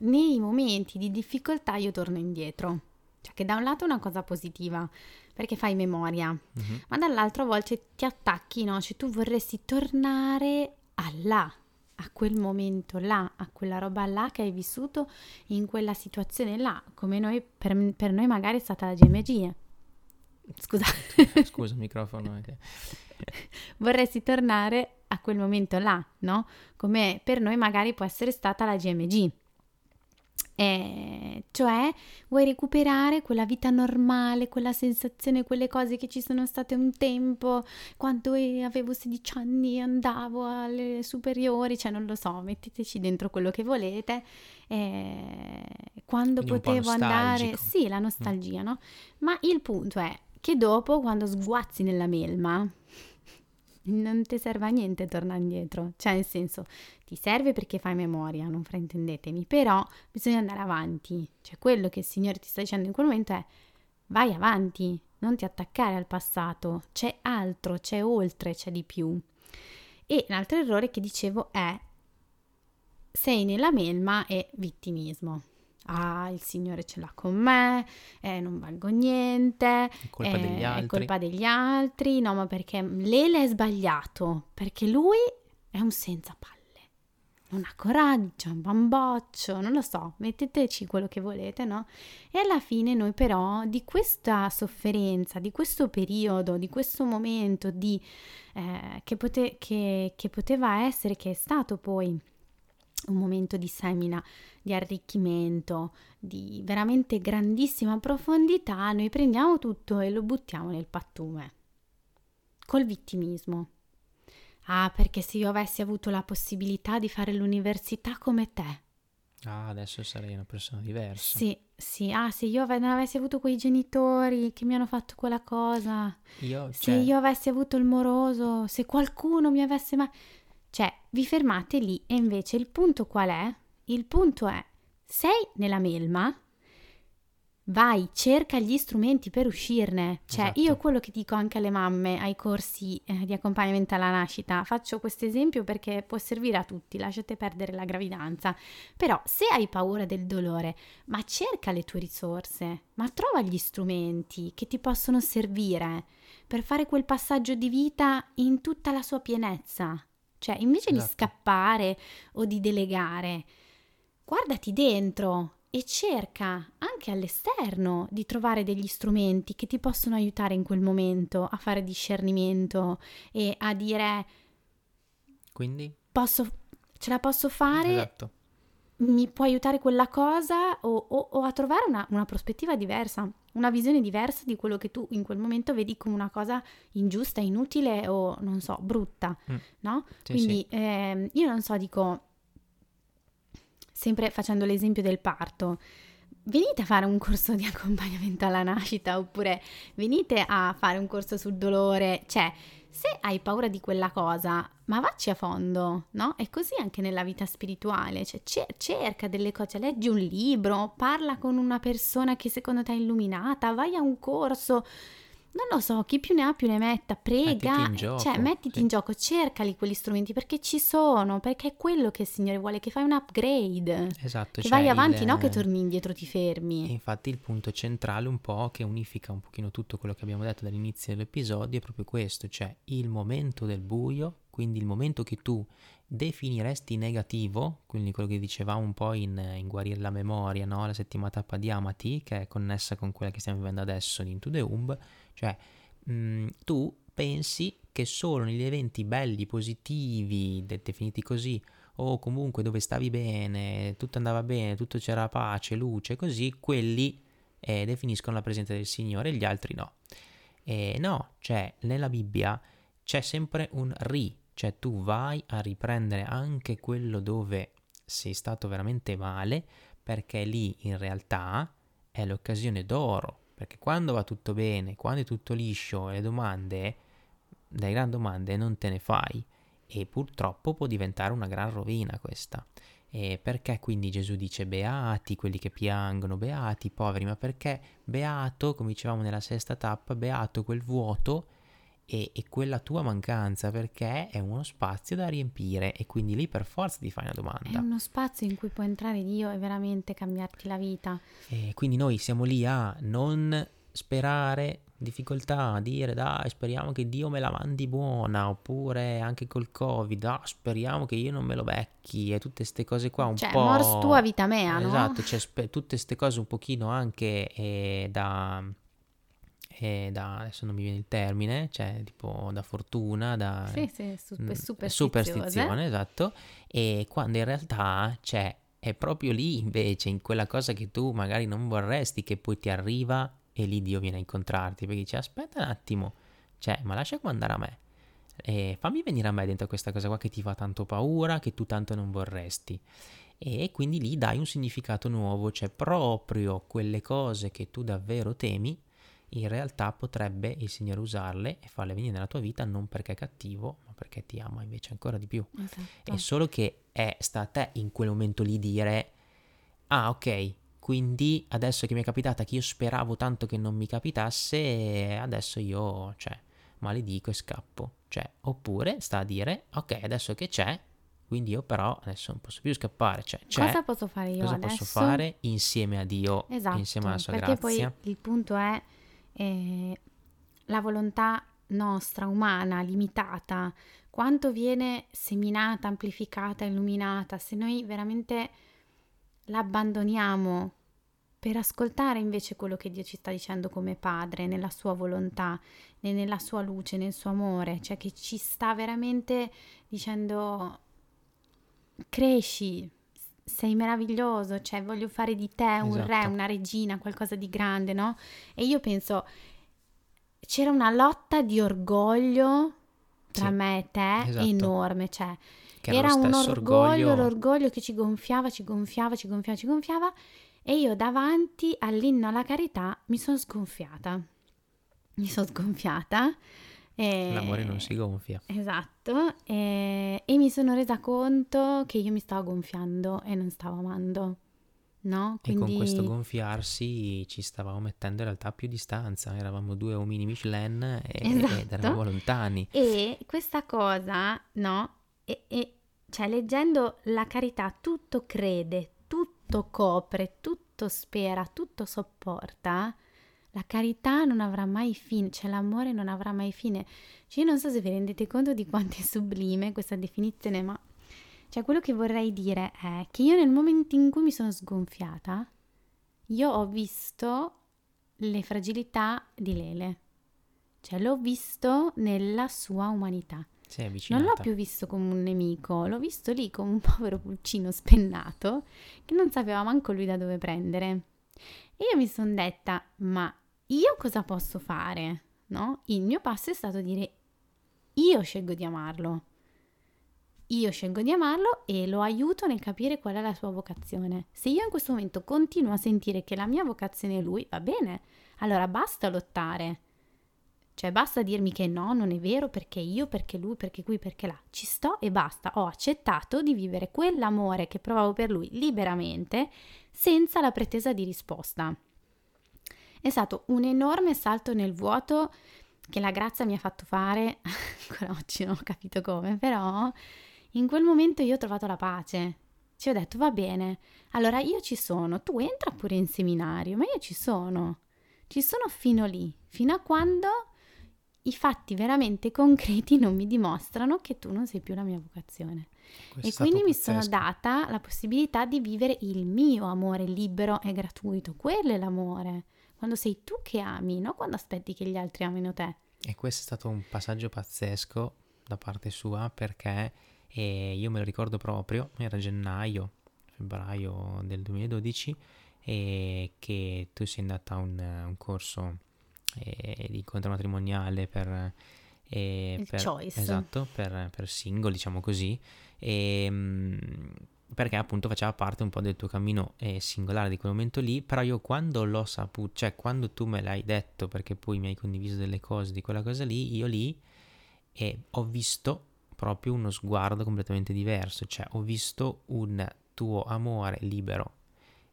nei momenti di difficoltà io torno indietro, cioè che da un lato è una cosa positiva, perché fai memoria, mm-hmm. ma dall'altro a volte ti attacchi, no? Cioè tu vorresti tornare a là, a quel momento là, a quella roba là che hai vissuto in quella situazione là, come noi, per, per noi magari è stata la GMG. Scusa. Scusa il microfono. Okay. Vorresti tornare a quel momento là, no? Come per noi magari può essere stata la GMG. Eh, cioè vuoi recuperare quella vita normale, quella sensazione, quelle cose che ci sono state un tempo, quando avevo 16 anni e andavo alle superiori, cioè non lo so, metteteci dentro quello che volete. Eh, quando Quindi potevo andare, sì, la nostalgia, mm. no? Ma il punto è che dopo, quando sguazzi nella melma, non ti serve a niente tornare indietro, cioè nel senso ti serve perché fai memoria, non fraintendetemi, però bisogna andare avanti, cioè quello che il Signore ti sta dicendo in quel momento è vai avanti, non ti attaccare al passato, c'è altro, c'è oltre, c'è di più. E l'altro errore che dicevo è sei nella melma e vittimismo ah, il Signore ce l'ha con me, eh, non valgo niente, è colpa, eh, degli altri. è colpa degli altri, no, ma perché Lele è sbagliato, perché lui è un senza palle. Non ha coraggio, è un bamboccio, non lo so, metteteci quello che volete, no? E alla fine noi però di questa sofferenza, di questo periodo, di questo momento di, eh, che, pote- che, che poteva essere, che è stato poi un momento di semina, di arricchimento, di veramente grandissima profondità, noi prendiamo tutto e lo buttiamo nel pattume, col vittimismo. Ah, perché se io avessi avuto la possibilità di fare l'università come te. Ah, adesso sarei una persona diversa. Sì, sì. Ah, se io non avessi avuto quei genitori che mi hanno fatto quella cosa. Io, Se cioè, io avessi avuto il moroso, se qualcuno mi avesse mai... Cioè, vi fermate lì e invece il punto qual è? Il punto è, sei nella melma, vai, cerca gli strumenti per uscirne. Cioè, Esatto. io quello che dico anche alle mamme ai corsi eh, di accompagnamento alla nascita, faccio questo esempio perché può servire a tutti, lasciate perdere la gravidanza. Però se hai paura del dolore, ma cerca le tue risorse, ma trova gli strumenti che ti possono servire per fare quel passaggio di vita in tutta la sua pienezza. Cioè, invece di Esatto. scappare o di delegare, guardati dentro e cerca anche all'esterno di trovare degli strumenti che ti possono aiutare in quel momento a fare discernimento e a dire quindi? posso, ce la posso fare, Esatto. Mi può aiutare quella cosa o, o- o a trovare una, una prospettiva diversa, una visione diversa di quello che tu in quel momento vedi come una cosa ingiusta, inutile o non so, brutta, Mm. no? Sì, Quindi sì. ehm, io non so, dico, sempre facendo l'esempio del parto, venite a fare un corso di accompagnamento alla nascita oppure venite a fare un corso sul dolore, cioè se hai paura di quella cosa, ma vacci a fondo, no? E così anche nella vita spirituale, cioè ce- cerca delle cose, leggi un libro, parla con una persona che secondo te è illuminata, vai a un corso, non lo so, chi più ne ha più ne metta, prega, Mettiti in gioco, cioè mettiti sì. in gioco, cercali quegli strumenti perché ci sono, perché è quello che il Signore vuole, che fai un upgrade, Esatto. che cioè vai avanti, il- no che torni indietro, ti E fermi. infatti il punto centrale un po' che unifica un pochino tutto quello che abbiamo detto dall'inizio dell'episodio è proprio questo, cioè il momento del buio, quindi il momento che tu definiresti negativo, quindi quello che dicevamo un po' in, in guarire la memoria, no? la settima tappa di Amati, che è connessa con quella che stiamo vivendo adesso di Into the Womb, cioè mh, tu pensi che solo negli eventi belli, positivi, de- definiti così, o comunque dove stavi bene, tutto andava bene, tutto c'era pace, luce, così, quelli eh, definiscono la presenza del Signore gli altri no. E no, cioè nella Bibbia c'è sempre un ri, cioè tu vai a riprendere anche quello dove sei stato veramente male, perché lì in realtà è l'occasione d'oro, perché quando va tutto bene, quando è tutto liscio, le domande, le grandi domande non te ne fai e purtroppo può diventare una gran rovina questa. E perché quindi Gesù dice beati quelli che piangono, beati i poveri, ma perché beato, come dicevamo nella sesta tappa, beato quel vuoto e, e quella tua mancanza, perché è uno spazio da riempire e quindi lì per forza ti fai una È domanda. uno spazio in cui può entrare Dio e veramente cambiarti la vita. E quindi noi siamo lì a non sperare difficoltà, a dire dai speriamo che Dio me la mandi buona, oppure anche col Covid, ah, speriamo che io non me lo becchi e tutte queste cose qua un Cioè, po'... mors tua vita mea, no? Esatto, c'è spe- tutte queste cose un pochino anche eh, da, eh, da... adesso non mi viene il termine, cioè tipo da fortuna, da... Sì, sì, super, Mm, superstiziose. superstizione, esatto, e quando in realtà c'è, è proprio lì invece, in quella cosa che tu magari non vorresti, che poi ti arriva e lì Dio viene a incontrarti, perché dice aspetta un attimo, cioè, ma lascia andare a me, e fammi venire a me dentro questa cosa qua che ti fa tanto paura, che tu tanto non vorresti. E quindi lì dai un significato nuovo, cioè proprio quelle cose che tu davvero temi, in realtà potrebbe il Signore usarle e farle venire nella tua vita non perché è cattivo, ma perché ti ama invece ancora di più. Esatto. È solo che è sta a te in quel momento lì dire, ah ok, quindi adesso che mi è capitata che io speravo tanto che non mi capitasse, adesso io, cioè, maledico e scappo. Cioè, oppure sta a dire, ok, adesso che c'è, quindi io però adesso non posso più scappare, cioè c'è, Cosa posso fare io cosa adesso? posso fare insieme a Dio, Esatto, insieme alla sua perché grazia. poi il punto è eh, la volontà nostra, umana, limitata, quanto viene seminata, amplificata, illuminata, se noi veramente l'abbandoniamo per ascoltare invece quello che Dio ci sta dicendo come padre, nella sua volontà, nella sua luce, nel suo amore, cioè che ci sta veramente dicendo cresci, sei meraviglioso, cioè voglio fare di te un re, Esatto. una regina, qualcosa di grande, no? E io penso, c'era una lotta di orgoglio tra Sì, me e te esatto. enorme, cioè Che era, un orgoglio, orgoglio. l'orgoglio che ci gonfiava, ci gonfiava, ci gonfiava, ci gonfiava e io davanti all'inno alla carità mi sono sgonfiata. Mi sono sgonfiata. E- L'amore non si gonfia. Esatto, e, e mi sono resa conto che io mi stavo gonfiando e non stavo amando, no? E con Quindi questo gonfiarsi ci stavamo mettendo in realtà più distanza. Eravamo due omini Michelin e, ed Esatto. eravamo lontani. E questa cosa, no? E, e- cioè, leggendo la carità, tutto crede, tutto copre, tutto spera, tutto sopporta. La carità non avrà mai fine, cioè l'amore non avrà mai fine. Cioè, io non so se vi rendete conto di quanto è sublime questa definizione, ma cioè, quello che vorrei dire è che io nel momento in cui mi sono sgonfiata, io ho visto le fragilità di Lele. Cioè, l'ho visto nella sua umanità. Non l'ho più visto come un nemico, l'ho visto lì come un povero pulcino spennato che non sapeva manco lui da dove prendere. E io mi sono detta, ma io cosa posso fare? No? Il mio passo è stato dire, io scelgo di amarlo. Io scelgo di amarlo e lo aiuto nel capire qual è la sua vocazione. Se io in questo momento continuo a sentire che la mia vocazione è lui, va bene, allora basta lottare. Cioè basta dirmi che no, non è vero, perché io, perché lui, perché qui, perché là. Ci sto e basta. Ho accettato di vivere quell'amore che provavo per lui liberamente, senza la pretesa di risposta. È stato un enorme salto nel vuoto che la grazia mi ha fatto fare, ancora oggi non ho capito come, però in quel momento io ho trovato la pace. Ci ho detto, va bene, allora io ci sono, tu entra pure in seminario, ma io ci sono. Ci sono fino lì, fino a quando i fatti veramente concreti non mi dimostrano che tu non sei più la mia vocazione. Questo E quindi mi sono data la possibilità di vivere il mio amore libero e gratuito. Quello è l'amore. Quando sei tu che ami, non quando aspetti che gli altri amino te. E questo è stato un passaggio pazzesco da parte sua perché eh, io me lo ricordo proprio, era gennaio, febbraio del 2012 e che tu sei andata a un, un corso eh, di incontro matrimoniale per... eh, per- choice. Esatto, per, per single, diciamo così, e, mm, perché appunto faceva parte un po' del tuo cammino eh, singolare di quel momento lì, però io quando l'ho saputo, cioè quando tu me l'hai detto, perché poi mi hai condiviso delle cose di quella cosa lì, io lì eh, ho visto proprio uno sguardo completamente diverso, cioè ho visto un tuo amore libero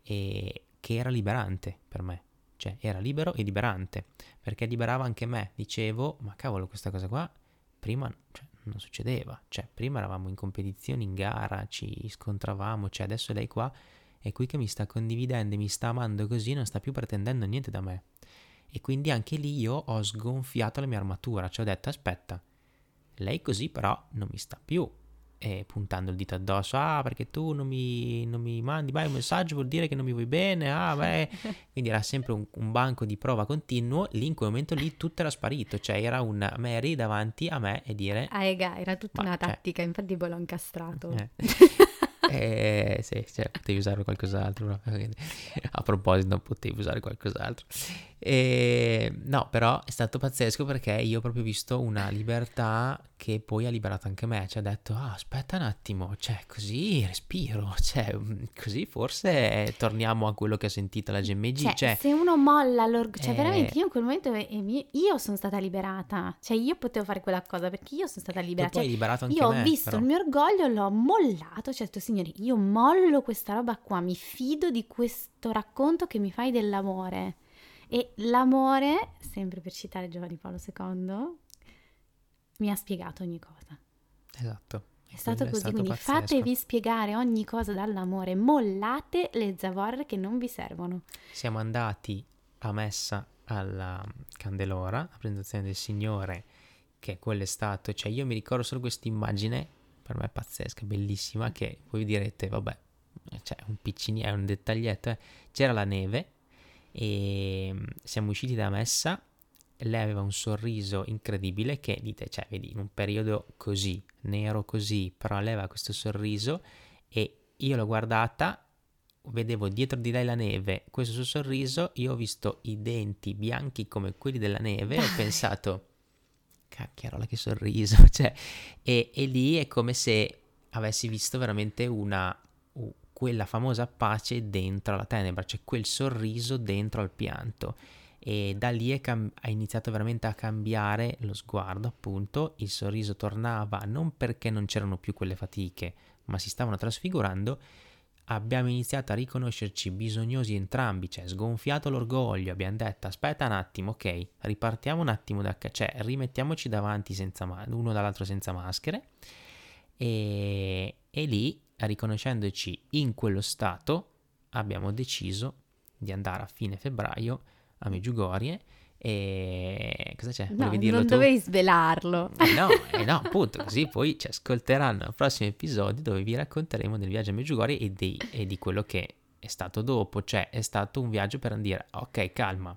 e che era liberante per me, cioè era libero e liberante, perché liberava anche me, dicevo, ma cavolo questa cosa qua prima cioè, non succedeva, cioè prima eravamo in competizione, in gara, ci scontravamo, cioè adesso lei qua è qui che mi sta condividendo, mi sta amando così, non sta più pretendendo niente da me. E quindi anche lì io ho sgonfiato la mia armatura, cioè ho detto aspetta, lei così però non mi sta più eh, puntando il dito addosso, ah perché tu non mi, non mi mandi mai un messaggio vuol dire che non mi vuoi bene, ah beh, quindi era sempre un, un banco di prova continuo, lì in quel momento lì tutto era sparito, cioè era un Mary davanti a me e dire... Ah, ega, era tutta Ma, una cioè- tattica, infatti poi l'ho incastrato. Eh. Eh, sì, cioè, potevi usare qualcos'altro. A proposito, non potevi usare qualcos'altro. Eh, no, però è stato pazzesco perché io ho proprio visto una libertà che poi ha liberato anche me. Cioè, ho detto, ah, aspetta un attimo, cioè, così respiro. Cioè, mm, così forse torniamo a quello che ha sentito la GMG. Cioè, Cioè, se uno molla l'orgoglio, cioè eh, veramente io in quel momento io sono stata liberata, cioè io potevo fare quella cosa perché io sono stata liberata. poi Cioè, hai liberato anche io ho me. visto però. il mio orgoglio, l'ho mollato, cioè ho detto signori, io mollo questa roba qua, mi fido di questo racconto che mi fai dell'amore. E l'amore, sempre per citare Giovanni Paolo II, mi ha spiegato ogni cosa. Esatto. È stato così, stato quindi pazzesco. fatevi spiegare ogni cosa dall'amore, mollate le zavorre che non vi servono. siamo andati a messa alla Candelora, la presentazione del Signore, che quello è stato, cioè io mi ricordo solo questa immagine, per me è pazzesca, bellissima, che voi direte, vabbè, cioè un piccini, è un dettaglietto, eh. c'era la neve e mm, siamo usciti da messa, lei aveva un sorriso incredibile che dite, cioè vedi, in un periodo così, nero così, però lei aveva questo sorriso e io l'ho guardata vedevo dietro di lei la neve, questo suo sorriso, io ho visto i denti bianchi come quelli della neve e ho pensato, cacchiarola che sorriso, cioè, e, e lì è come se avessi visto veramente una, quella famosa pace dentro la tenebra, cioè quel sorriso dentro al pianto. E da lì cam- è iniziato veramente a cambiare lo sguardo, appunto, il sorriso tornava non perché non c'erano più quelle fatiche, ma si stavano trasfigurando. Abbiamo iniziato a riconoscerci bisognosi entrambi, cioè sgonfiato l'orgoglio, abbiamo detto aspetta un attimo, ok, ripartiamo un attimo da cioè rimettiamoci davanti senza ma- uno dall'altro senza maschere. E, e lì, riconoscendoci in quello stato, abbiamo deciso di andare a fine febbraio a Meggiugorie e cosa c'è? No, dirlo non tu? dovevi svelarlo. Eh no, eh no, appunto, così poi ci ascolteranno al prossimo episodio dove vi racconteremo del viaggio a Meggiugorje e di, e di quello che è stato dopo. Cioè, è stato un viaggio per dire, ok, calma,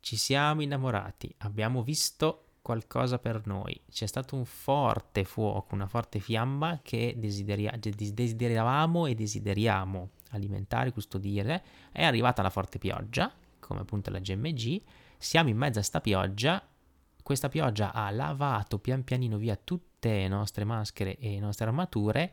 ci siamo innamorati, abbiamo visto qualcosa per noi. C'è stato un forte fuoco, una forte fiamma che desideria- desideravamo e desideriamo alimentare, custodire. È arrivata la forte pioggia, come appunto la GMG siamo in mezzo a sta pioggia, questa pioggia ha lavato pian pianino via tutte le nostre maschere e le nostre armature,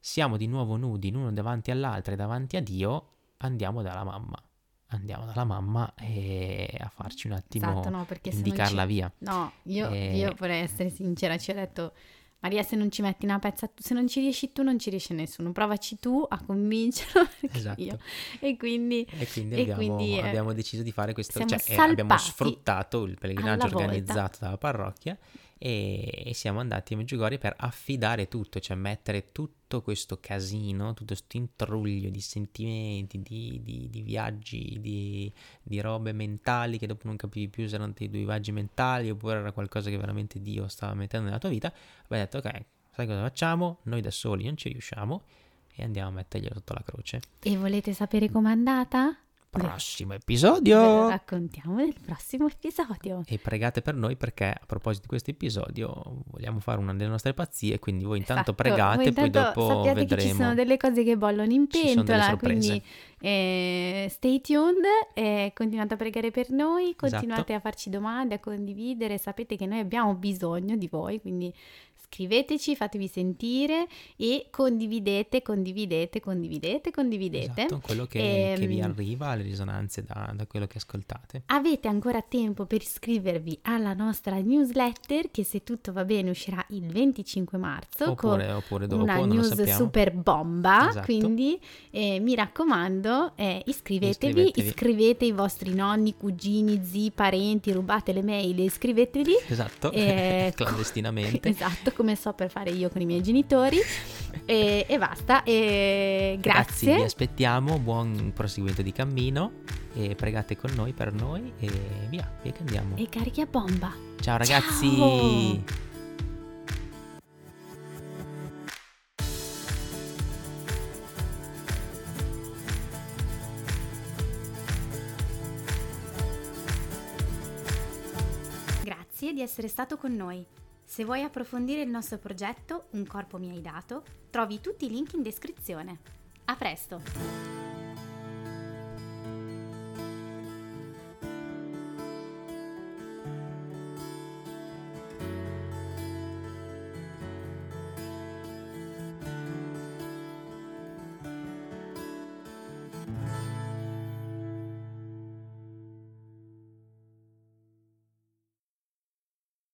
siamo di nuovo nudi l'uno davanti all'altro e davanti a Dio, andiamo dalla mamma. Andiamo dalla mamma e a farci un attimo esatto, no, indicarla via. No, io, e... io vorrei essere sincera, ci ho detto Maria, se non ci metti una pezza, se non ci riesci tu, non ci riesce nessuno. Provaci tu a convincerlo. Esatto. Io. E quindi, e quindi, e abbiamo, quindi eh, abbiamo, deciso di fare questo. Cioè, eh, abbiamo sfruttato il pellegrinaggio organizzato dalla parrocchia e, e siamo andati a Meggiugorie per affidare tutto, cioè mettere tutto questo casino, tutto questo intruglio di sentimenti, di, di, di viaggi, di, di, robe mentali che dopo non capivi più se erano dei viaggi mentali oppure era qualcosa che veramente Dio stava mettendo nella tua vita. Abbiamo detto ok, sai cosa facciamo? Noi da soli non ci riusciamo e andiamo a metterglielo sotto la croce. E volete sapere com'è andata? Prossimo episodio. Ve lo raccontiamo nel prossimo episodio. E pregate per noi perché a proposito di questo episodio vogliamo fare una delle nostre pazzie, quindi voi intanto esatto. pregate, e poi dopo vedremo. ci sono delle cose che bollono in pentola, quindi eh, stay tuned e continuate a pregare per noi, continuate esatto. a farci domande, a condividere, sapete che noi abbiamo bisogno di voi, quindi scriveteci, fatevi sentire e condividete, condividete, condividete, condividete. Esatto, quello che, e, che, vi ehm, arriva, le risonanze da, da, quello che ascoltate. Avete ancora tempo per iscrivervi alla nostra newsletter che se tutto va bene uscirà il 25 marzo oppure, con oppure dopo, una news super bomba, esatto. quindi eh, mi raccomando eh, iscrivetevi, iscrivetevi, iscrivete i vostri nonni, cugini, zii, parenti, rubate le mail, iscrivetevi. Esatto, eh, clandestinamente. esatto, come so per fare io con i miei genitori. e, e, basta. E grazie. Ragazzi, vi aspettiamo. Buon proseguimento di cammino. E pregate con noi per noi. E via, via che andiamo. E carichi a bomba. Ciao ragazzi. Ciao. Grazie di essere stato con noi. Se vuoi approfondire il nostro progetto Un corpo mi hai dato, trovi tutti i link in descrizione. A presto!